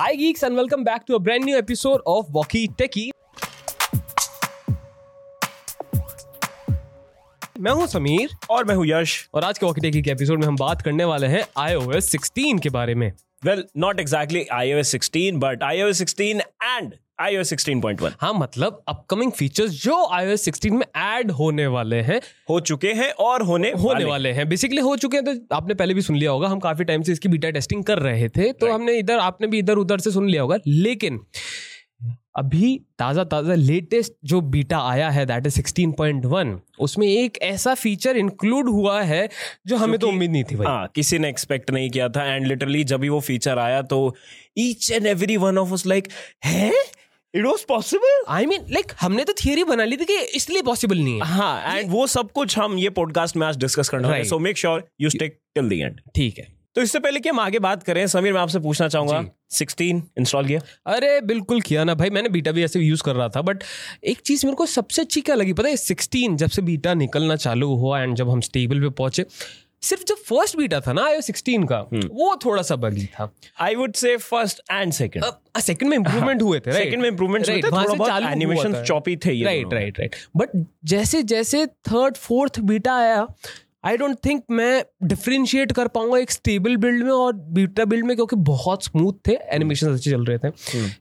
Hi geeks and welcome back to a brand new episode of Walky Techy मैं हूँ समीर। और मैं हूँ यश। और आज के वॉकी टेकी के एपिसोड में हम बात करने वाले हैं आईओएस 16 के बारे में। Well not exactly iOS 16 but iOS sixteen and iOS 16.1 हाँ मतलब अपकमिंग फीचर्स जो iOS 16 में ऐड होने वाले हैं हो चुके हैं और होने होने वाले, वाले हैं। बेसिकली हो चुके हैं तो आपने पहले भी सुन लिया होगा हम काफ़ी टाइम से इसकी बीटा टेस्टिंग कर रहे थे तो हमने इधर आपने भी इधर उधर से सुन लिया होगा लेकिन अभी ताज़ा ताज़ा लेटेस्ट जो बीटा आया है दैट इज़ 16.1 उसमें एक ऐसा फीचर इंक्लूड हुआ है जो हमें तो उम्मीद नहीं थी भाई। हाँ किसी ने एक्सपेक्ट नहीं किया था एंड लिटरली जब भी वो फीचर आया तो each and every one of us like है? It was possible I mean like हमने तो थियरी बना ली थी कि इसलिए पॉसिबल नहीं है। हाँ एंड वो सब कुछ हम ये पॉडकास्ट में आज डिस्कस करना है। So make sure you stick till the end ठीक है। तो इससे पहले कि हम आगे बात करें समीर मैं आपसे पूछना चाहूँगा। 16 इंस्टॉल किया? अरे बिल्कुल किया ना भाई। मैंने बीटा भी ऐसे यूज़ कर रहा था बट एक चीज़ मेरे को सबसे अच्छी क्या लगी? पता है 16 जब से बीटा निकलना चालू हुआ एंड जब हम स्टेबल पे पहुँचे सिर्फ़ जो फ़र्स्ट बीटा था ना आयो 16 का वो थोड़ा सा बगी था। I would say first and second second में इंप्रूवमेंट हुए थे सेकंड में इंप्रूवमेंट हुए थे थोड़ा बहुत एनिमेशन चॉपी थे। ये राइट राइट राइट बट जैसे जैसे थर्ड फोर्थ बीटा आया आई डोंट थिंक मैं डिफ्रेंशिएट कर पाऊँगा एक स्टेबल बिल्ड में और बीटा बिल्ड में क्योंकि बहुत स्मूथ थे एनिमेशन अच्छे चल रहे थे।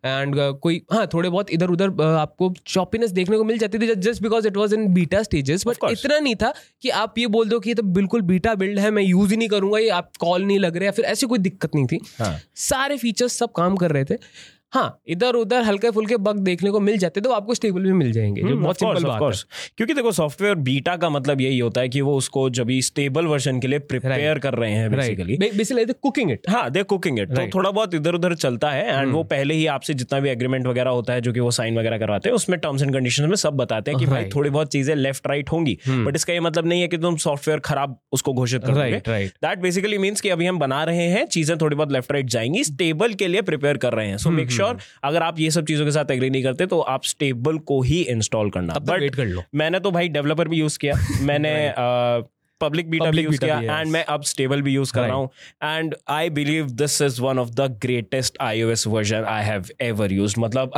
एंड uh, कोई हाँ थोड़े बहुत इधर उधर uh, आपको चॉपीनेस देखने को मिल जाती थी just because it was in beta stages but इतना नहीं था कि आप ये बोल दो कि ये तो बिल्कुल बीटा बिल्ड है मैं यूज़ ही नहीं करूँगा ये आप कॉल नहीं लग रहे या फिर ऐसी कोई दिक्कत नहीं थी। हाँ. सारे फीचर्स सब काम कर रहे थे। हाँ इधर उधर हल्के फुल्के बग देखने को मिल जाते तो आपको स्टेबल भी मिल जाएँगे जो हम्म, बहुत सिंपल बात है। क्योंकि देखो सॉफ्टवेयर बीटा का मतलब यही होता है कि वो उसको जब स्टेबल वर्जन के लिए प्रिपेयर कर रहे हैं बेसिकली बेसिकली कुकिंग इट हाँ दे कुकिंग इट तो थोड़ा बहुत इधर उधर चलता है एंड वो हम्म। पहले ही आपसे जितना भी एग्रीमेंट वगैरह होता है जो कि वो साइन वगैरह करवाते हैं उसमें टर्म्स एंड कंडीशन में सब बताते हैं कि भाई थोड़ी बहुत चीज़ें लेफ़्ट राइट होंगी। But hmm. इसका ये मतलब नहीं है कि तुम सॉफ्टवेयर खराब उसको घोषित कर रहे दैट बेसिकली मीन्स कि अभी हम बना रहे हैं चीज़ें थोड़ी बहुत लेफ़्ट राइट जाएँगी स्टेबल के लिए प्रिपेयर कर रहे हैं। सो मेक श्योर अगर आप ये सब चीज़ों के साथ एग्री नहीं करते तो आप स्टेबल को ही इंस्टॉल करना। बट वेट कर लो। मैंने तो भाई डेवलपर भी यूज़ किया मैंने पब्लिक बीटा भी यूज़ किया एंड मैं अब स्टेबल भी यूज़ कर रहा हूँ। And I believe this is one of the greatest iOS version I have ever use मतलब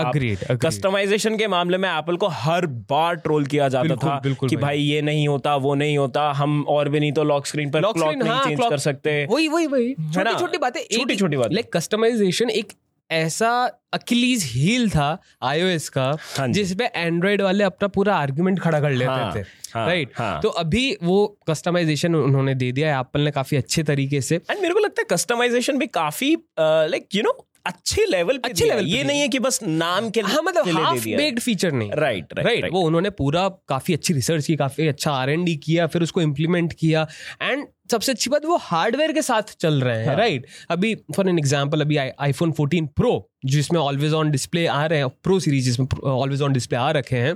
कस्टमाइजेशन के मामले में एप्पल को हर बार ट्रोल किया जाता था कि भाई। ये नहीं होता वो नहीं होता हम और भी नहीं तो लॉक स्क्रीन पर क्लॉक नहीं चेंज हाँ, कर सकते। वही वही वही। छोटी छोटी बातें छोटी छोटी बात। लाइक कस्टमाइजेशन एक ऐसा अकिलीज हील था आईओएस का हाँ जिसपे एंड्रॉइड वाले अपना पूरा आर्ग्यूमेंट खड़ा कर लेते हाँ, थे हाँ, राइट हाँ, हाँ. तो अभी वो कस्टमाइजेशन उन्होंने दे दिया एप्पल ने काफ़ी अच्छे तरीके से। एंड मेरे को लगता है कस्टमाइजेशन भी काफ़ी लाइक यू नो अच्छे लेवल पे अच्छे लेवल ये नहीं है कि बस नाम के हाँ मतलब हाफ़ बेक्ड फीचर नहीं। राइट राइट वो उन्होंने पूरा काफ़ी अच्छी रिसर्च की काफ़ी अच्छा आर किया फिर उसको इम्प्लीमेंट किया। एंड सबसे अच्छी बात वो हार्डवेयर के साथ चल रहे हैं राइट हाँ. अभी फॉर एन एग्ज़ाम्पल अभी आईफोन 14 प्रो जिसमें ऑलवेज ऑन डिस्प्ले आ रहे हैं प्रो सीरीज़ जिसमें ऑलवेज ऑन डिस्प्ले आ रखे हैं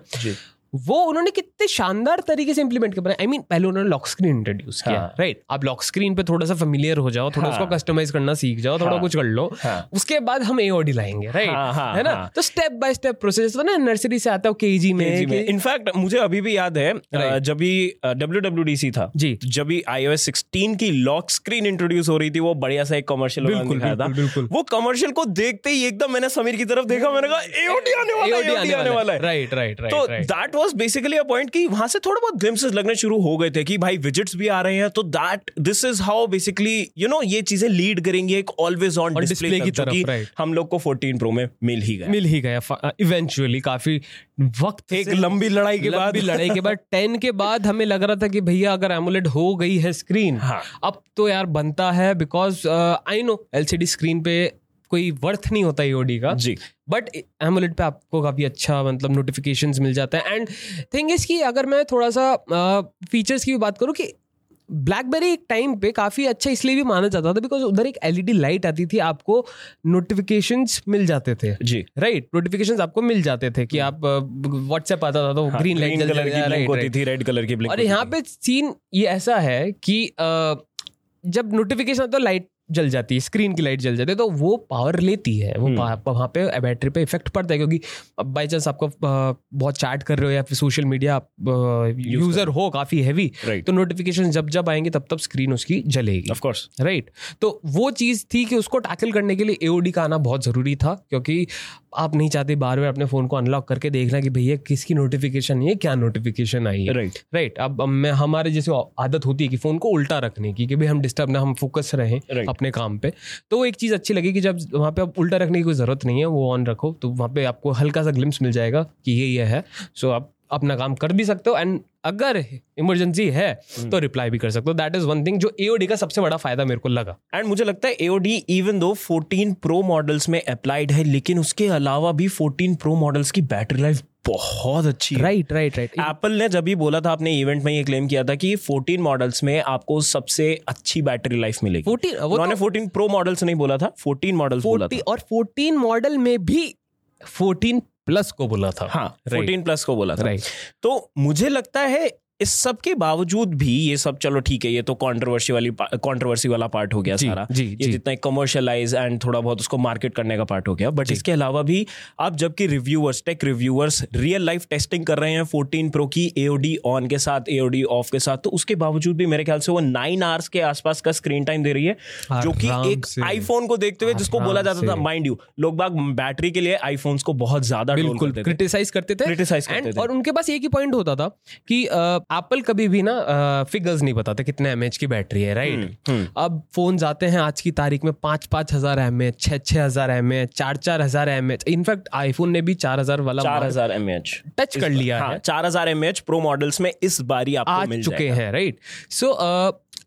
वो उन्होंने कितने शानदार तरीके से इंप्लीमेंट किया। आई मीन पहले उन्होंने लॉक स्क्रीन इंट्रोड्यूस किया राइट आप लॉक स्क्रीन पे थोड़ा सा फेमिलियर हो जाओ थोड़ा हाँ, उसको कस्टमाइज करना सीख जाओ थोड़ा हाँ, कुछ कर लो हाँ, उसके बाद हम एओडी लाएँगे राइट हाँ, हाँ, है ना? हाँ, तो स्टेप बाय स्टेप प्रोसेस तो ना नर्सरी से आता है केजी में इनफैक्ट मुझे अभी भी याद है जब भी डब्ल्यू डब्ल्यू डी सी था जी। जब भी आई ओ सिक्सटीन की लॉक स्क्रीन इंट्रोड्यूस हो रही थी वो बढ़िया सा एक कमर्शियल बिल्कुल बिल्कुल वो कमर्शियल को देखते ही एकदम मैंने समीर की तरफ़ देखा मैंने कहा एओडी आने वाला है। राइट राइट राइट तो that was basically a point कि वहाँ से थोड़ा बहुत ग्लिम्सेस लगने शुरू हो गए थे कि भाई विजिट्स भी आ रहे हैं तो that this is how basically you know ये चीज़ें लीड करेंगे एक ऑलवेज ऑन डिस्प्ले की तरफ़ हम लोग को 14 प्रो में मिल ही गया। मिल ही गया इवेंचुअली काफ़ी वक्त एक लंबी लड़ाई के बाद। लड़ाई के बाद टेन के बाद हमें लग रहा था कि भैया अगर एमुलेट हो गई है स्क्रीन हाँ. अब तो यार बनता है because I know LCD screen पे कोई वर्थ नहीं होता ईओडी का। जी। बट एमोलेट पे आपको काफ़ी अच्छा मतलब नोटिफिकेशन मिल जाता है। एंड थिंग इज़ कि अगर मैं थोड़ा सा फीचर्स की भी बात करूँ कि ब्लैकबेरी एक टाइम पे काफ़ी अच्छा इसलिए भी माना जाता था बिकॉज़ उधर एक एलईडी लाइट आती थी आपको नोटिफिकेशंस मिल जाते थे। जी। राइट नोटिफिकेशंस आपको मिल जाते थे कि आप व्हाट्सएप आता था तो हाँ, ग्रीन लाइट जल जाती थी रेड कलर की और यहाँ पे सीन ये ऐसा है कि जब नोटिफिकेशन आता है लाइट जल जाती है स्क्रीन की लाइट जल जाती है तो वो पावर लेती है। वो वहाँ पे बैटरी पे इफ़ेक्ट पड़ता है क्योंकि बाई चांस आपको बहुत चैट कर रहे हो या फिर सोशल मीडिया आप यूज़र हो। काफ़ी हैवी. तो नोटिफिकेशन जब जब आएँगे तब तब स्क्रीन उसकी जलेगी। ऑफ़ कोर्स राइट तो वो चीज़ थी कि उसको टैकल करने के लिए एओडी का आना बहुत ज़रूरी था क्योंकि आप नहीं चाहते बार बार अपने फ़ोन को अनलॉक करके देखना कि भैया किसकी नोटिफिकेशन है क्या नोटिफिकेशन आई है। राइट राइट अब मैं हमारे जैसे आदत होती है कि फ़ोन को उल्टा रखने की कि भाई हम डिस्टर्ब ना हम फोकस रहें. अपने काम पे। तो वो एक चीज़ अच्छी लगी कि जब वहाँ पे आप उल्टा रखने की कोई ज़रूरत नहीं है वो ऑन रखो तो वहाँ पे आपको हल्का सा ग्लिम्स मिल जाएगा कि ये ये है। सो आप अपना काम कर भी सकते हो एंड अगर इमरजेंसी है तो रिप्लाई भी कर सकते हो। दैट इज़ वन थिंग जो एओडी का सबसे बड़ा फ़ायदा मेरे को लगा। एंड मुझे लगता है AOD even though 14 pro models में अप्लाइड है लेकिन उसके अलावा भी 14 प्रो मॉडल्स की बैटरी लाइफ बहुत अच्छी राइट राइट राइट एप्पल ने जब भी बोला था आपने इवेंट में ये क्लेम किया था कि 14 मॉडल्स में आपको सबसे अच्छी बैटरी लाइफ मिलेगी। 14 वो उन्होंने तो 14 प्रो मॉडल्स नहीं बोला था 14 मॉडल्स बोला 40 था। और 14 मॉडल में भी 14 प्लस को बोला था। हाँ फोर्टीन प्लस को बोला था। राइट तो मुझे लगता है इस सब के बावजूद भी ये सब चलो ठीक है ये तो कंट्रोवर्सी वाली कंट्रोवर्सी वाला पार्ट हो गया जी, सारा। जी, ये जी। जितना कमर्शियलाइज एंड थोड़ा बहुत उसको मार्केट करने का पार्ट हो गया। बट इसके अलावा भी आप जबकि reviewers tech reviewers real life testing कर रहे हैं 14 प्रो की एओडी ऑन के साथ एओडी ऑफ़ के साथ तो उसके बावजूद भी मेरे ख्याल से वो नाइन आवर्स के आसपास का स्क्रीन टाइम दे रही है जो कि एक आईफोन को देखते हुए जिसको बोला जाता था माइंड यू लोग बाग बैटरी के लिए आईफोन्स को बहुत ज़्यादा क्रिटिसाइज करते थे। और उनके पास एक ही पॉइंट होता था कि एप्पल कभी भी ना फिगर्स नहीं बताते कितने एमएच की बैटरी है राइट हम्म, अब फ़ोन आते हैं आज की तारीख में पाँच पाँच हज़ार एम एच छः छः हज़ार एम एच चार चार हज़ार एम एच इनफैक्ट आईफोन ने भी चार हज़ार वाला चार हज़ार एम एच टच कर लिया हाँ है। चार हज़ार एम एच प्रो मॉडल्स में इस बारी आपको आ मिल चुके हैं राइट सो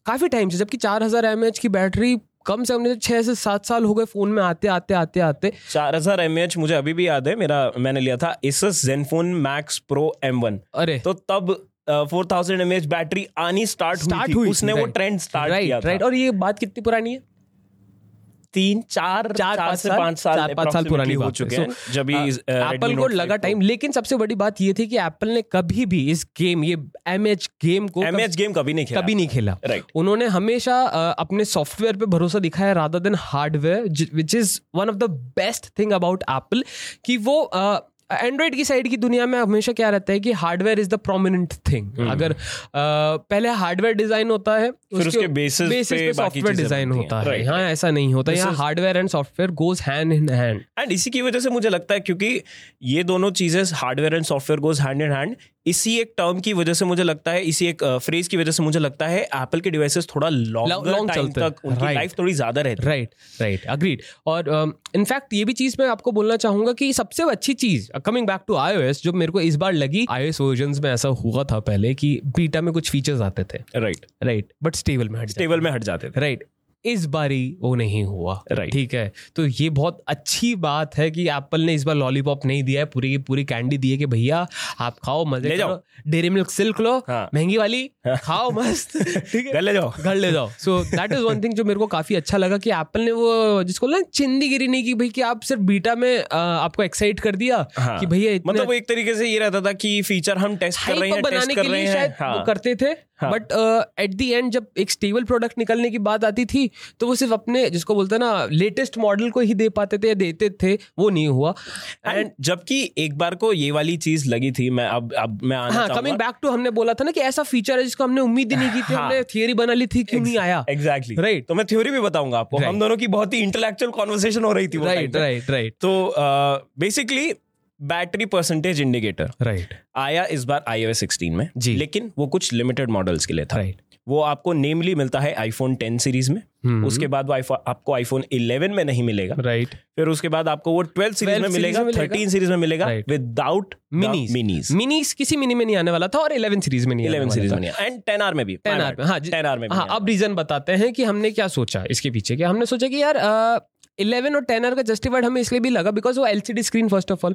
काफ़ी टाइम से जबकि चार हज़ार एम एच की बैटरी कम से कम छह से सात साल हो गए फ़ोन में आते आते आते आते। चार हज़ार एम एच मुझे अभी भी याद है मेरा मैंने लिया था Asus Zenfone Max Pro M1 अरे। तो तब four thousand M H battery आनी स्टार्ट स्टार्ट हुई हुई उसने वो ट्रेंड स्टार्ट किया राइट था और ये बात कितनी पुरानी है? तीन चार चार पाँच से साल? पाँच साल चार पाँच साल पुरानी हो चुके हैं। So, जब एप्पल को लगा टाइम लेकिन सबसे बड़ी बात ये थी कि एप्पल ने कभी भी इस गेम ये एम एच गेम को एम एच गेम कभी नहीं खेला। कभी नहीं खेला। Right. उन्होंने हमेशा अपने सॉफ्टवेयर पे भरोसा दिखाया rather than hardware which is one of the best thing about Apple कि वो एंड्रॉइड की साइड की दुनिया में हमेशा क्या रहता है कि hardware is the prominent thing अगर पहले हार्डवेयर डिज़ाइन होता है उसके basis पे पे बाकी सॉफ्टवेयर चीज़ें डिज़ाइन होता है। यहाँ ऐसा नहीं होता। यहाँ hardware and software goes hand in hand and इसी की वजह से मुझे लगता है क्योंकि ये दोनों चीज़ें hardware and software goes hand in hand इसी एक टर्म की वजह से मुझे लगता है इसी एक फ्रेज की वजह से मुझे लगता है एप्पल के डिवाइसेस थोड़ा लॉन्ग टाइम तक उनकी लाइफ थोड़ी ज़्यादा रहती है। राइट राइट अग्रीड और इनफैक्ट ये भी चीज़ मैं आपको बोलना चाहूँगा कि सबसे अच्छी चीज़ कमिंग बैक टू iOS जो मेरे को इस बार लगी iOS वर्जन में ऐसा हुआ था पहले कि बीटा में कुछ फीचर्स आते थे। राइट राइट बट स्टेबल में हट टेबल में हट जाते थे। राइट इस बारी वो नहीं हुआ। Right. ठीक है? तो ये बहुत अच्छी बात है कि एप्पल ने इस बार लॉलीपॉप नहीं दिया है पूरी की पूरी कैंडी दी है कि भैया आप खाओ मज़े ले जाओ। डेरी मिल्क सिल्क लो हाँ। महँगी वाली खाओ मस्त। ठीक है? घर ले जाओ। घर ले जाओ। So that is one thing जो मेरे को काफ़ी अच्छा लगा कि एप्पल ने वो जिसको ना चिंदी गिरी नहीं की भाई कि आप सिर्फ़ बीटा में आपको एक्साइट कर दिया हाँ। कि भैया मतलब एक तरीके से ये रहता था कि फीचर हम टेस्ट कर रहे हैं बनाने के लिए शायद हाँ। करते थे। हाँ। बट एट द एंड जब एक स्टेबल प्रोडक्ट निकलने की बात आती थी तो वो सिर्फ़ अपने जिसको बोलते हैं ना लेटेस्ट मॉडल को ही दे पाते थे या देते थे वो नहीं हुआ। एंड जबकि एक बार को ये वाली चीज़ लगी थी मैं अब अब मैं आना हाँ कमिंग बैक टू हमने बोला था ना कि ऐसा फीचर है जिसको हमने उम्मीद ही नहीं की थी हाँ। हमने थियरी बना ली थी क्यों नहीं आया। Exactly Right. तो मैं थ्योरी भी बताऊँगा आपको। Right. हम दोनों की बहुत ही इंटेलेक्चुअल कॉन्वर्सेशन हो रही थी राइट राइट राइट तो basically battery percentage indicator right आया इस बार iOS 16 में जी। लेकिन वो कुछ लिमिटेड मॉडल्स के लिए था। राइट वो आपको नेमली मिलता है आईफोन 10 सीरीज़ में हम्म। उसके बाद वो iPhone- आपको आईफोन 11 में नहीं मिलेगा। राइट फिर उसके बाद आपको वो 12 सीरीज़ 12 में मिलेगा। 13 सीरीज़ में मिलेगा विदाउट मिनीज मिनीज मिनीज किसी मिनी में नहीं आने वाला था और 11 सीरीज़ में नहीं आने 11 वाला सीरीज़ में एंड 10 आर में भी टेन आर में। हाँ 10 आर में हाँ अब रीजन बताते हैं कि हमने क्या सोचा। इसके पीछे हमने सोचा कि यार इलेवन और टेन आर का जस्टिफाइड हमें इसलिए भी लगा बिकॉज़ वो LCD screen first of all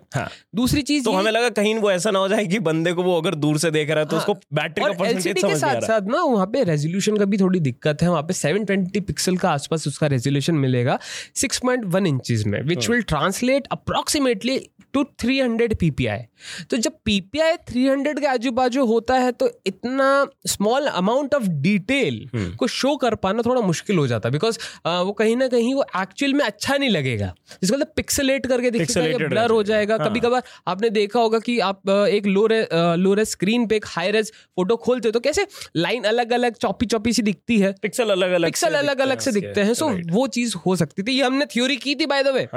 दूसरी चीज़ तो हमें लगा कहीं वो ऐसा ना हो जाए कि बंदे को वो अगर दूर से देख रहा है तो हाँ, उसको बैटरी का एलसीडी के साथ साथ ना वहाँ पे रेजोल्यूशन का भी थोड़ी दिक्कत है। वहाँ पे 720 पिक्सल का आसपास उसका रेजोल्यूशन मिलेगा सिक्स पॉइंट वन इंचज में which will translate approximately to 300 ppi तो जब ppi 300 के आजू बाजू होता है तो इतना स्मॉल अमाउंट ऑफ़ डिटेल को शो कर पाना थोड़ा मुश्किल हो जाता है बिकॉज़ वो कहीं ना कहीं वो एक्चुअल में अच्छा नहीं लगेगा। जिसको मतलब पिक्सलेट करके दिखेगा ब्लर हो जाएगा। हाँ। कभी कभार आपने देखा होगा कि आप एक लो रे लो रेस स्क्रीन पे एक हाई रेस फ़ोटो खोलते हो तो कैसे लाइन अलग अलग चौपी चौपी सी दिखती है। पिक्सल अलग अलग पिक्सल अलग अलग से दिखते हैं। सो वो चीज़ हो सकती थी। ये हमने थ्योरी की थी बाय द वे।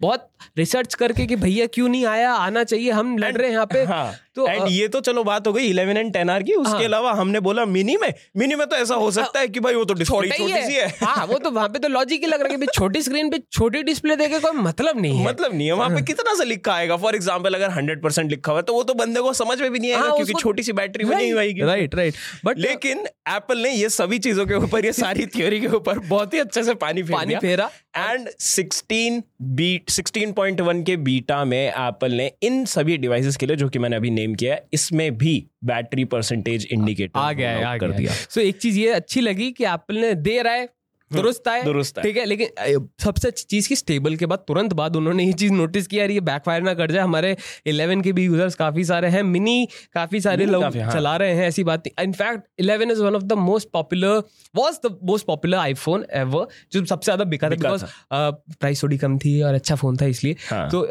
बहुत रिसर्च करके कि भैया क्यों नहीं आया? आना चाहिए हम लड़ रहे हैं यहाँ पे। हाँ तो एंड ये तो चलो बात हो गई 11 एंड 10 आर की। उसके अलावा हाँ। हमने बोला मिनी में। मिनी में तो ऐसा हो सकता है कि भाई वो तो डिस्प्ले छोटा ही सी है। है। हाँ वो तो वहाँ पे तो लॉजिक ही लग रहा है कि छोटी स्क्रीन पे छोटी डिस्प्ले देके कोई मतलब नहीं है। मतलब नहीं है। वहाँ पे कितना सा लिखा आएगा? फॉर एग्ज़ाम्पल अगर हंड्रेड परसेंट लिखा हुआ है तो वो तो बंदे को समझ में भी नहीं आएगा हाँ, क्योंकि छोटी सी बैटरी में नहीं आएगी राइट राइट बट लेकिन एप्पल ने ये सभी चीज़ों के ऊपर ये सारी थ्योरी के ऊपर बहुत ही अच्छे से पानी पानी फेरा। एंड 16 बीट 16.1 के बीटा में एप्पल ने इन सभी डिवाइसेस के लिए जो कि मैंने अभी नेम किया है इसमें भी बैटरी परसेंटेज इंडिकेटर आ गया आ आ कर गया दिया। सो so, एक चीज़ ये अच्छी लगी कि एप्पल ने दे रहा है दुरुस्त है दुरुस्त है। ठीक है लेकिन सबसे अच्छी चीज़ की स्टेबल के बाद तुरंत बाद उन्होंने ये चीज़ नोटिस किया ये बैकफायर ना कर जाए हमारे 11 के भी यूज़र्स काफ़ी सारे हैं मिनी काफ़ी सारे लोग हाँ। चला रहे हैं ऐसी बात नहीं in fact 11 is one of the most popular was the most popular iPhone ever जो सबसे ज़्यादा बिका था बिकॉज़ प्राइस थोड़ी कम थी और अच्छा फ़ोन था इसलिए हाँ। तो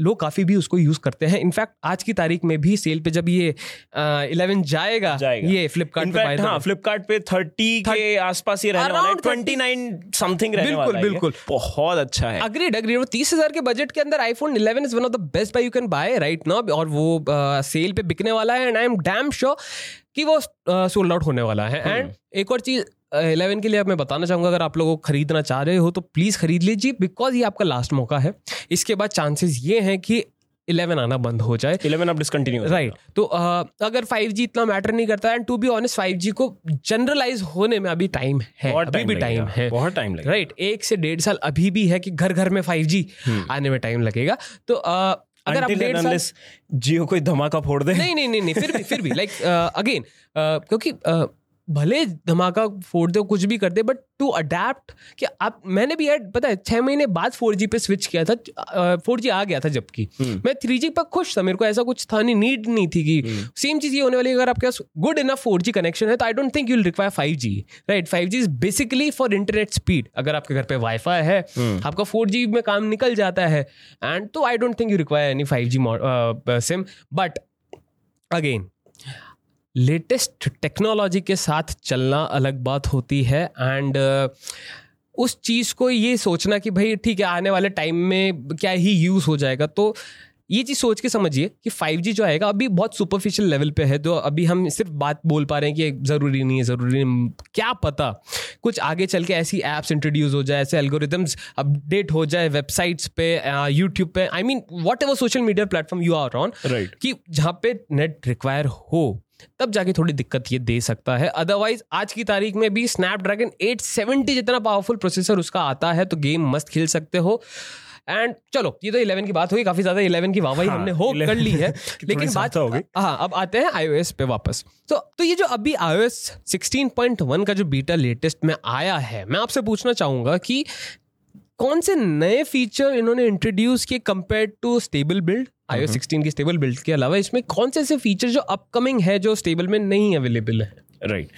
लोग काफ़ी भी उसको यूज़ करते हैं इनफैक्ट आज की तारीख में भी सेल पे जब ये इलेवन जाएगा। ये फ्लिपकार्ट पे हाँ फ्लिपकार्ट पे 30 के आसपास ही रहने वाला है Around 30 29 समथिंग रहने बिल्कुल, वाला बिल्कुल। बहुत अच्छा है। अग्रीड अग्रीड तीस हज़ार के बजट के अंदर iPhone 11 is one of the best buy you can buy right now और वो सेल पे बिकने वाला है and I am damn sure कि वो सोल्ड आउट होने वाला है। एंड एक और चीज़ इलेवन के लिए अब मैं बताना चाहूँगा अगर आप लोगों को खरीदना चाह रहे हो तो प्लीज़ खरीद लीजिए बिकॉज़ ये आपका लास्ट मौका है। इसके बाद चांसेस ये हैं कि 11 आना बंद हो जाए। 11 अब डिसकंटिन्यू राइट तो अ, अगर 5G इतना मैटर नहीं करता and to be honest 5G को जनरलाइज होने में अभी टाइम है। बहुत अभी भी टाइम है। बहुत टाइम लगेगा। राइट एक से डेढ़ साल अभी भी है कि घर घर में फाइव जी आने में टाइम लगेगा। तो अ, अगर आप डेढ़ साल जियो कोई धमाका फोड़ दे। नहीं नहीं नहीं फिर भी फिर भी। लाइक अगेन क्योंकि भले धमाका फोड़ दे कुछ भी कर दे बट टू अडेप्ट कि आप मैंने भी यार पता है छह महीने बाद फोर जी पे स्विच किया था फोर जी आ गया था जबकि। मैं थ्री जी पर खुश था मेरे को ऐसा कुछ था नहीं नीड नहीं थी कि सेम चीज़ ये होने वाली अगर आपके पास good enough four G connection है तो I don't think you will require five G right five G is basically for internet speed अगर आपके घर पे वाईफाई है आपका फोर जी में काम निकल जाता है एंड तो I don't think you require any five G SIM but again latest technology के साथ चलना अलग बात होती है एंड उस चीज़ को ये सोचना कि भाई ठीक है आने वाले टाइम में क्या ही यूज़ हो जाएगा। तो ये चीज़ सोच के समझिए कि 5G जो आएगा अभी बहुत सुपरफिशियल लेवल पे है तो अभी हम सिर्फ़ बात बोल पा रहे हैं कि ज़रूरी नहीं है ज़रूरी नहीं क्या पता कुछ आगे चल के ऐसी ऐप्स इंट्रोड्यूस हो जाए ऐसे एल्गोरिदम्स अपडेट हो जाए वेबसाइट्स पे यूट्यूब पे। I mean whatever social media platform you are on Right. कि जहाँ पे नेट रिक्वायर हो। तब जाके थोड़ी दिक्कत ये दे सकता है। अदरवाइज़ आज की तारीख में भी स्नैपड्रैगन 870 जितना पावरफुल प्रोसेसर उसका आता है तो गेम मस्त खेल सकते हो। एंड चलो ये तो 11 की बात हुई काफ़ी ज़्यादा 11 की वाहवाही हाँ, हमने हो कर ली है। लेकिन बात हो गई। हाँ अब आते हैं iOS पे वापस। तो तो ये जो अभी iOS 16.1 का जो बीटा लेटेस्ट में आया है मैं आपसे पूछना चाहूँगा कि कौन से नए फीचर इन्होंने इंट्रोड्यूस किए compare to stable build iOS 16 की स्टेबल बिल्ड के अलावा इसमें कौन से ऐसे फीचर जो अपकमिंग है जो स्टेबल में नहीं अवेलेबल है? राइट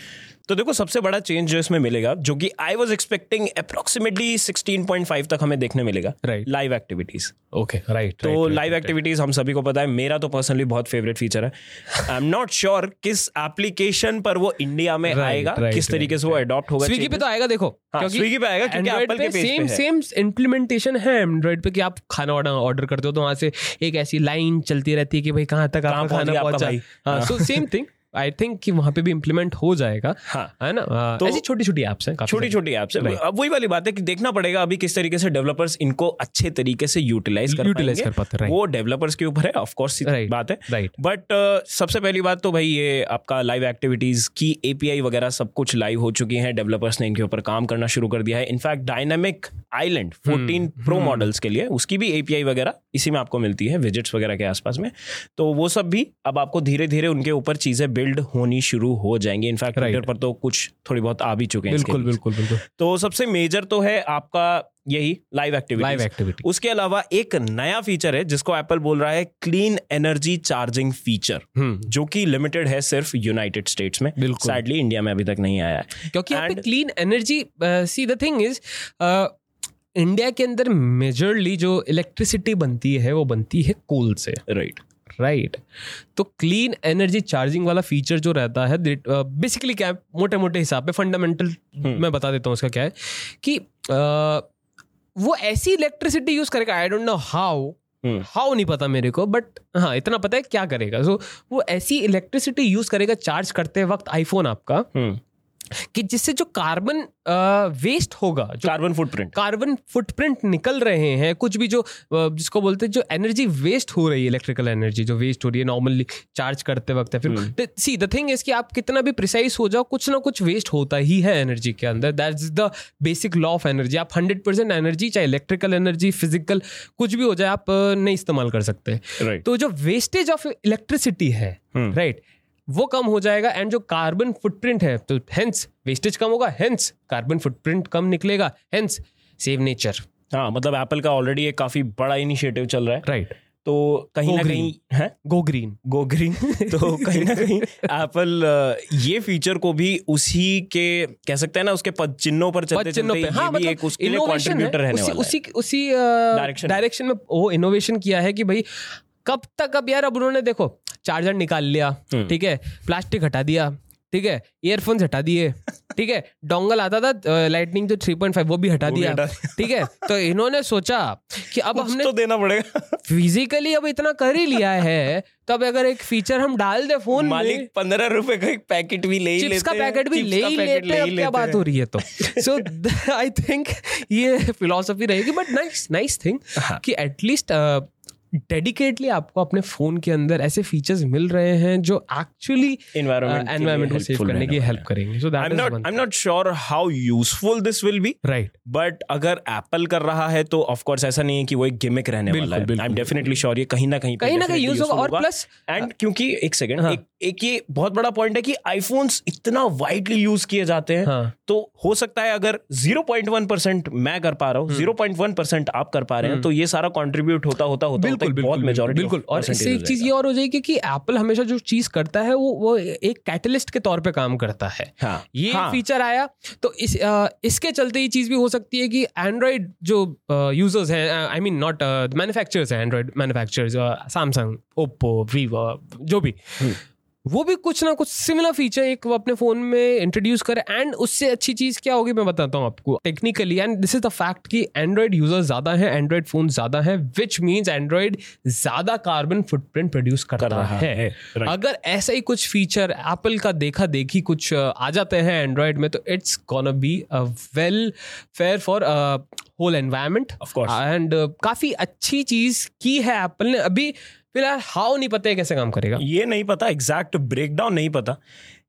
तो देखो सबसे बड़ा चेंज जो इसमें मिलेगा जो कि आई वॉज़ एक्सपेक्टिंग अप्रोक्सीमेटली 16.5 तक हमें देखने मिलेगा Right. Live activities okay right तो लाइव एक्टिविटीज़ हम सभी को पता है मेरा तो पर्सनली बहुत फेवरेट फीचर है। आई एम नॉट श्योर किस एप्लीकेशन पर वो इंडिया में Right, आएगा right, किस तरीके से वो अडॉप्ट होगा स्विगी पे तो आएगा देखो हाँ, Swiggy पे आएगा क्योंकि Apple के सेम सेम इम्प्लीमेंटेशन है। एंड्रॉइड पे कि आप खाना ऑर्डर करते हो तो वहाँ से एक ऐसी लाइन चलती रहती है कि भाई कहाँ तक आपका खाना पहुँचा। हाँ so same thing I think कि वहाँ पे भी इम्प्लीमेंट हो जाएगा हाँ। है ना? हाँ, तो- ऐसी छोटी छोटी एप्स हैं छोटी छोटी ऐप्स है। अब वही वाली बात है कि देखना पड़ेगा अभी किस तरीके से डेवलपर्स इनको अच्छे तरीके से यूटिलाइज कर पाएँगे। कर पाते, right. वो डेवलपर्स के ऊपर है ऑफ़ कोर्स Right, बात है। right. बट सबसे पहली बात तो भाई ये आपका लाइव एक्टिविटीज़ की एपीआई वगैरह सब कुछ लाइव हो चुकी हैं। डेवलपर्स ने इनके ऊपर काम करना शुरू कर दिया है। In fact dynamic island 14 pro models के लिए उसकी भी एपीआई वगैरह इसी में आपको मिलती है विजिट्स वगैरह के आसपास में। तो वो सब भी अब आपको धीरे धीरे उनके ऊपर चीज़ें बिल्ड बिल्ड होनी शुरू हो जाएँगी। In fact Right. ट्विटर पर तो कुछ थोड़ी बहुत आ भी चुके हैं बिल्कुल बिल्कुल बिल्कुल। तो सबसे मेजर तो है आपका यही लाइव एक्टिविटी लाइव एक्टिविटी उसके अलावा एक नया फीचर है जिसको एप्पल बोल रहा है क्लीन एनर्जी चार्जिंग फीचर जो कि लिमिटेड है सिर्फ़ यूनाइटेड स्टेट्स में। बिल्कुल। सैडली इंडिया में अभी तक नहीं आया है। क्योंकि clean energy see the thing is India के अंदर मेजरली जो इलेक्ट्रिसिटी बनती है वो बनती है कोल से। राइट राइट। तो क्लीन एनर्जी चार्जिंग वाला फीचर जो रहता है बेसिकली क्या है मोटे मोटे हिसाब पे फंडामेंटल मैं बता देता हूँ उसका क्या है कि uh, वो ऐसी इलेक्ट्रिसिटी यूज़ करेगा I don't know how hmm. How नहीं पता मेरे को बट हाँ इतना पता है क्या करेगा। सो वो ऐसी इलेक्ट्रिसिटी यूज़ करेगा चार्ज करते वक्त आईफोन आपका कि जिससे जो कार्बन वेस्ट होगा जो कार्बन फुटप्रिंट कार्बन फुटप्रिंट निकल रहे हैं कुछ भी जो जिसको बोलते हैं जो एनर्जी वेस्ट हो रही है इलेक्ट्रिकल एनर्जी जो वेस्ट हो रही है नॉर्मली चार्ज करते वक्त या फिर सी द थिंग इज़ कि आप कितना भी प्रिसाइज हो जाओ कुछ ना कुछ वेस्ट होता ही है एनर्जी के अंदर। That is the basic law of energy आप हंड्रेड परसेंट एनर्जी चाहे इलेक्ट्रिकल एनर्जी फ़िज़िकल कुछ भी हो जाए आप नहीं इस्तेमाल कर सकते। राइट तो जो वेस्टेज ऑफ़ इलेक्ट्रिसिटी है। राइट वो कम हो जाएगा एंड जो कार्बन फुटप्रिंट है तो हेंस वेस्टेज कम होगा हेंस कार्बन फुटप्रिंट कम निकलेगा हेंस सेव नेचर हाँ मतलब एप्पल का ऑलरेडी एक काफ़ी बड़ा इनिशिएटिव चल रहा है। Right right. तो कहीं ना कहीं है? गो ग्रीन गो ग्रीन तो कहीं ना कहीं एप्पल ये फीचर को भी उसी के कह सकते हैं ना उसके पद चिन्हों पर चलते चिन्हों चलते पे। ये हाँ भी मतलब एक उसके लिए कंट्रीब्यूटर रहने उसी वाला है। उसी उसी डायरेक्शन में वो इनोवेशन किया है कि भाई कब तक अब यार अब उन्होंने देखो चार्जर निकाल लिया हम्म। ठीक है प्लास्टिक हटा दिया ठीक है ईयरफोन्स हटा दिए ठीक है डोंगल आता था लाइटनिंग जो 3.5 वो भी हटा दिया ठीक है तो इन्होंने सोचा कि अब हमने तो देना पड़ेगा फिजिकली अब इतना कर ही लिया है तो अब अगर एक फीचर हम डाल दे फ़ोन मालिक पंद्रह रुपए का एक पैकेट भी ले ही लेते का पैकेट भी ले ही लेते हैं क्या बात हो रही है तो सो आई थिंक ये फिलोसफी रहेगी बट नाइस नाइस थिंग। कि एटलीस्ट डेडिकेटली आपको अपने फ़ोन के अंदर ऐसे फीचर्स मिल रहे हैं जो एक्चुअली के लिए एनवायरमेंट को सेव करने की हेल्प करेंगे। So I'm that not I'm not sure how useful this will be right but अगर एप्पल कर रहा है तो ऑफ़ कोर्स ऐसा नहीं है कि वो एक गिमिक रहने वाला है। आई एम डेफिनेटली श्योर ये कहीं ना कहीं कहीं ना कहीं यूज़ होगा। और प्लस एंड क्योंकि एक सेकंड हाँ। एक ये बहुत बड़ा पॉइंट है कि आईफोन्स इतना वाइडली यूज़ किए जाते हैं हाँ। तो हो सकता है अगर 0.1 परसेंट मैं कर पा रहा हम्म। हूँ 0.1 परसेंट आप कर पा रहे हैं तो ये सारा कंट्रीब्यूट होता होता होता बिल्कुल होता बहुत बिल्कुल मेजोरिटी बिल्कुल। और इससे एक चीज़ ये और हो जाएगी कि एप्पल हमेशा जो चीज़ करता है वो वो एक कैटलिस्ट के तौर पे काम करता है। हाँ ये हाँ, फीचर आया तो इस आ, इसके चलते ये चीज़ भी हो सकती है कि एंड्रॉइड जो यूज़र्स हैं आई मीन नॉट मैन्युफैक्चरर्स हैं Android manufacturers Samsung Oppo Vivo जो भी। वो भी कुछ ना कुछ सिमिलर फीचर एक वो अपने फ़ोन में इंट्रोड्यूस करे एंड उससे अच्छी चीज़ क्या होगी मैं बताता हूँ आपको। Technically and this is the fact कि एंड्रॉइड यूज़र ज़्यादा है एंड्रॉइड फ़ोन ज़्यादा है विच मीन्स एंड्रॉइड ज़्यादा कार्बन फुटप्रिंट प्रोड्यूस कर रहा है। है, right. अगर ऐसा ही कुछ फीचर एप्पल का देखा देखी कुछ आ जाते हैं एंड्रॉयड में तो it's gonna be well fair for whole environment and काफ़ी अच्छी चीज़ की है एप्पल ने। अभी फ़िलहाल हाउ नहीं पता है कैसे काम करेगा। ये नहीं पता एग्जैक्ट ब्रेकडाउन नहीं पता।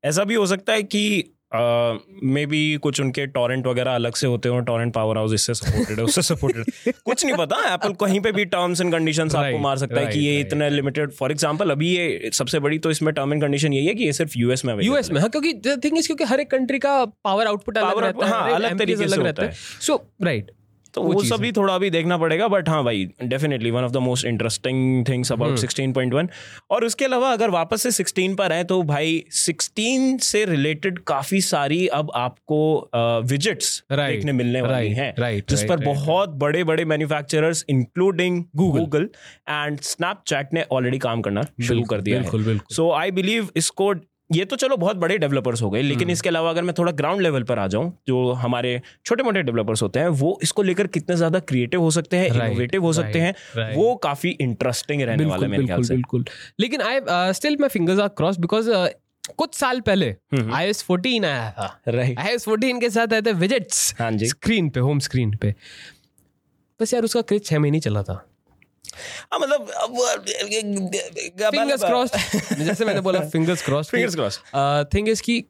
ऐसा भी हो सकता है कि मे uh, बी कुछ उनके टॉरेंट वगैरह अलग से होते हो टॉरेंट पावर हाउस इससे सपोर्टेड है उससे सपोर्टेड कुछ नहीं पता एप्पल कहीं पे भी टर्म्स एंड कंडीशंस आपको Right, मार सकता है कि ये. इतना लिमिटेड फॉर एग्जांपल अभी ये सबसे बड़ी तो इसमें टर्म एंड कंडीशन यही है कि ये सिर्फ़ यूएस में यूएस में हाँ। क्योंकि थिंग इज़ क्योंकि हर एक कंट्री का पावर आउटपुट अलग रहता है अलग तरीके से अलग रहता है। सो राइट तो वो वो चीज़ सभी थोड़ा अभी देखना पड़ेगा बट हाँ भाई definitely one of the most interesting things. About 16.1 और उसके अलावा अगर वापस से 16 पर आए तो भाई 16 से रिलेटेड काफ़ी सारी अब आपको विजिट्स Right, देखने मिलने वाली हैं right, जिस right, पर right, बहुत बड़े बड़े manufacturers including Google and Snapchat ने ऑलरेडी काम करना शुरू कर दिया है। सो आई बिलीव इसको ये तो चलो बहुत बड़े डेवलपर्स हो गए हम्म। लेकिन इसके अलावा अगर मैं थोड़ा ग्राउंड लेवल पर आ जाऊँ जो हमारे छोटे मोटे डेवलपर्स होते हैं वो इसको लेकर कितने ज़्यादा क्रिएटिव हो सकते हैं इनोवेटिव हो सकते हैं. वो काफ़ी इंटरेस्टिंग रहने वाला है मेरे ख्याल से। बिल्कुल। लेकिन I still my fingers are cross because कुछ साल पहले हम्म। आई एस फोर्टीन आया था। राइट आई एस फोर्टीन के साथ आए थे विजिट्स हाँ स्क्रीन पे होम स्क्रीन पे। बस यार उसका क्रेज छह महीने चला था। हाँ मतलब फिंगर्स क्रॉस्ड जैसे मैंने बोला fingers crossed fingers cross thing is की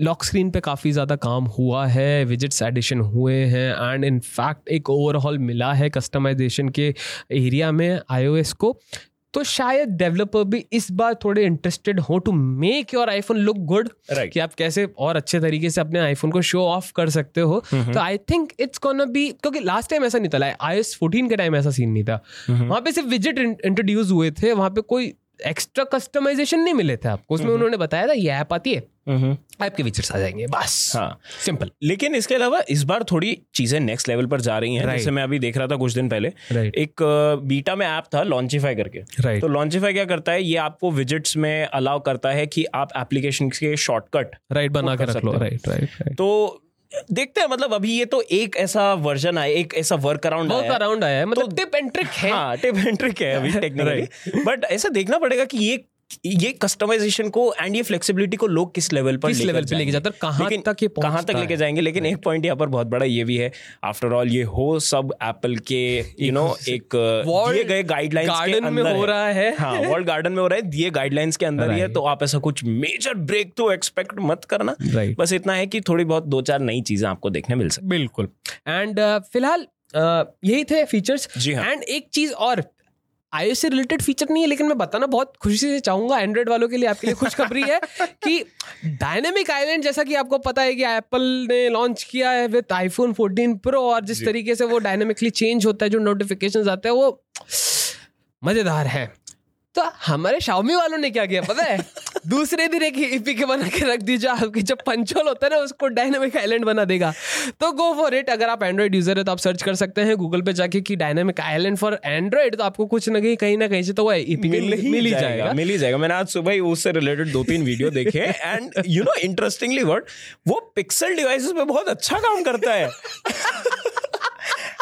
लॉक स्क्रीन पे काफ़ी ज़्यादा काम हुआ है विजिट्स एडिशन हुए हैं एंड इन फैक्ट एक ओवरऑल मिला है कस्टमाइजेशन के एरिया में आईओएस को। तो शायद डेवलपर भी इस बार थोड़े इंटरेस्टेड हो to make your iPhone look good. कि आप कैसे और अच्छे तरीके से अपने आईफोन को शो ऑफ़ कर सकते हो। तो I think it's gonna be क्योंकि लास्ट टाइम ऐसा नहीं था आई एस फोर्टीन के टाइम ऐसा सीन नहीं था। वहाँ पे सिर्फ़ विज़िट इंट्रोड्यूस हुए थे वहाँ पे कोई एक्स्ट्रा कस्टमाइजेशन नहीं मिले थे आपको उसमें उन्होंने बताया था ये ऐप आती है ऐप के फीचर्स आ जाएँगे बस हाँ। सिंपल लेकिन इसके अलावा इस बार थोड़ी चीज़ें नेक्स्ट लेवल पर जा रही हैं जैसे मैं अभी देख रहा था कुछ दिन पहले एक बीटा में ऐप था लॉन्चिफाई करके. तो लॉन्चिफाई क्या करता है ये आपको विजिट्स में अलाउ करता है कि आप एप्लीकेशन के शॉर्टकट राइट बना कर रख लो। राइट राइट तो देखते हैं मतलब अभी ये तो एक ऐसा वर्जन आया एक ऐसा वर्क अराउंड आया। अराउंड आया है मतलब टिप एंड ट्रिक है। हाँ टिप एंड ट्रिक है अभी टेक्निकली बट ऐसा देखना पड़ेगा कि ये ये कस्टमाइजेशन को एंड ये फ्लेक्सिबिलिटी को लोग किस लेवल पर किस लेवल पे लेके जाते हैं? कहाँ लेकिन तक ये कहाँ तक लेके जाएँगे? लेकिन एक पॉइंट यहाँ पर बहुत बड़ा ये भी है। आफ्टर ऑल ये हो सब एप्पल के यू नो एक दिए गए गाइडलाइंस के garden में अंदर हो रहा है। हाँ वर्ल्ड गार्डन में हो रहा है दिए गाइडलाइंस के अंदर ही है तो आप ऐसा कुछ मेजर ब्रेक तो एक्सपेक्ट मत करना। बस इतना है कि थोड़ी बहुत दो चार नई चीज़ें आपको देखने मिल सकती बिल्कुल। एंड फ़िलहाल uh, यही थे फीचर्स जी हाँ। एंड एक चीज़ और iOS से रिलेटेड फीचर नहीं है लेकिन मैं बताना बहुत खुशी से चाहूँगा एंड्रॉइड वालों के लिए आपके लिए खुशखबरी है कि डायनेमिक आइलैंड जैसा कि आपको पता है कि एप्पल ने लॉन्च किया है विद आईफोन 14 प्रो और जिस तरीके से वो डायनेमिकली चेंज होता है जो नोटिफिकेशन आते हैं वो मज़ेदार है। तो हमारे शाओमी वालों ने क्या किया पता है? दूसरे दिन एक ईपी के बना के रख दीजिए आपकी जब पंचोल होता है ना उसको डायनेमिक आइलैंड बना देगा। तो गो फॉर इट अगर आप एंड्रॉइड यूज़र है तो आप सर्च कर सकते हैं गूगल पे जाके कि डायनेमिक आइलैंड फॉर एंड्रॉइड तो आपको कुछ ना कहीं कहीं ना कहीं से तो वो ईपी मिल मिल ही जाएगा मिल ही जाएगा। मैंने आज सुबह ही उससे रिलेटेड दो तीन वीडियो देखे and you know interestingly word वो पिक्सल डिवाइसेस पे बहुत अच्छा काम करता है।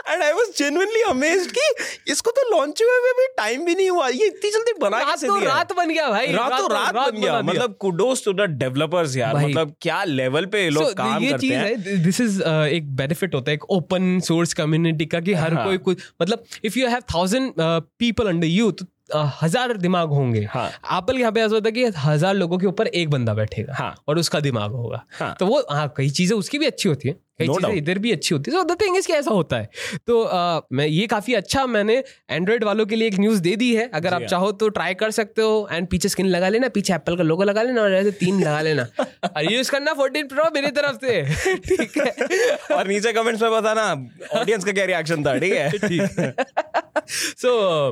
And I was genuinely amazed कि इसको तो लॉन्च हुए में भी टाइम भी नहीं हुआ। ये इतनी जल्दी बना कैसे तो दिया? रात बन गया भाई। रात तो रात बन गया। मतलब कुडोस टू द डेवलपर्स यार। मतलब क्या लेवल पे ये लोग काम ये करते चीज़ हैं। है दिस इज़ एक बेनिफिट होता है एक ओपन सोर्स कम्युनिटी का कि हर हाँ। कोई कुछ मतलब if you have thousand people under you तो uh, हज़ार दिमाग होंगे। हाँ। एप्पल यहाँ पे ऐसा होता है कि हज़ार लोगों के ऊपर एक बंदा बैठेगा हाँ। और उसका दिमाग होगा। हाँ। तो वो हाँ कई चीज़ें उसकी भी अच्छी होती है। कई No चीज़ें इधर भी अच्छी होती है। द थिंग इज़ ऐसा होता है। तो uh, मैं ये काफ़ी अच्छा मैंने एंड्रॉइड वालों के लिए एक न्यूज़ दे दी है। अगर आप हाँ। चाहो तो ट्राई कर सकते हो एंड पीछे स्किन लगा लेना पीछे एप्पल का लोगो लगा लेना और ऐसे तीन लगा लेना। और यूज़ करना 14 प्रो मेरी तरफ़ से। ठीक है। और नीचे कमेंट्स में बताना ऑडियंस का क्या रिएक्शन था? ठीक है। सो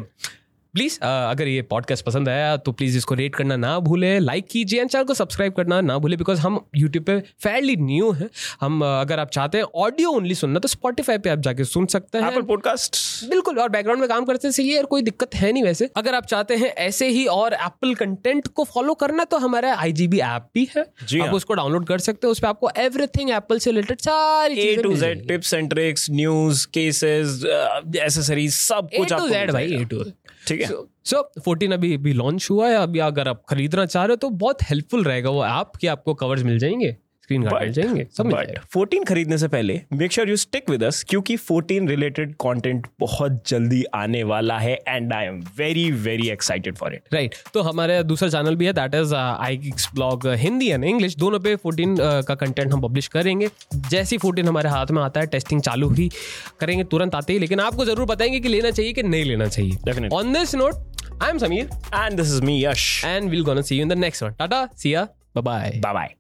प्लीज़ अगर ये पॉडकास्ट पसंद आया तो प्लीज़ इसको रेट करना ना भूले लाइक कीजिए एंड चैनल को सब्सक्राइब करना ना भूले बिकॉज़ हम यूट्यूब पे फेयरली न्यू हैं। हम uh, अगर आप चाहते हैं ऑडियो ओनली सुनना तो स्पॉटिफाई पे आप जाके सुन सकते हैं। पॉडकास्ट बिल्कुल और बैकग्राउंड में काम करते सही है और कोई दिक्कत है नहीं वैसे। अगर आप चाहते हैं ऐसे ही और एप्पल कंटेंट को फॉलो करना तो हमारा आईजीबी ऐप भी है। जी आप हाँ। उसको डाउनलोड कर सकते हैं उस पर आपको एवरीथिंग एप्पल से रिलेटेड सारी A to Z tips and tricks news cases accessories सब ए कुछ टू जेड भाई ए टू ठीक है। सो फोर्टीन अभी अभी लॉन्च हुआ है, अभी अगर आप खरीदना चाह रहे हो तो बहुत हेल्पफुल रहेगा वो ऐप कि आपको कवर्स मिल जाएँगे। स्क्रीन गार्ड मिल जाएँगे सब मिल जाएगा। 14 खरीदने से पहले make sure you stick with us क्योंकि 14 रिलेटेड कंटेंट बहुत जल्दी आने वाला है and I am very very excited for it right तो हमारे दूसरा चैनल भी है that is I geeks blog Hindi and English दोनों पे 14 uh, का कंटेंट हम पब्लिश करेंगे। जैसे ही 14 हमारे हाथ में आता है टेस्टिंग चालू ही करेंगे तुरंत आते ही लेकिन आपको ज़रूर बताएँगे कि लेना चाहिए कि नहीं लेना चाहिए. On this note I am Sameer and this is me Yash and will gonna see you in the next one tata see ya bye bye bye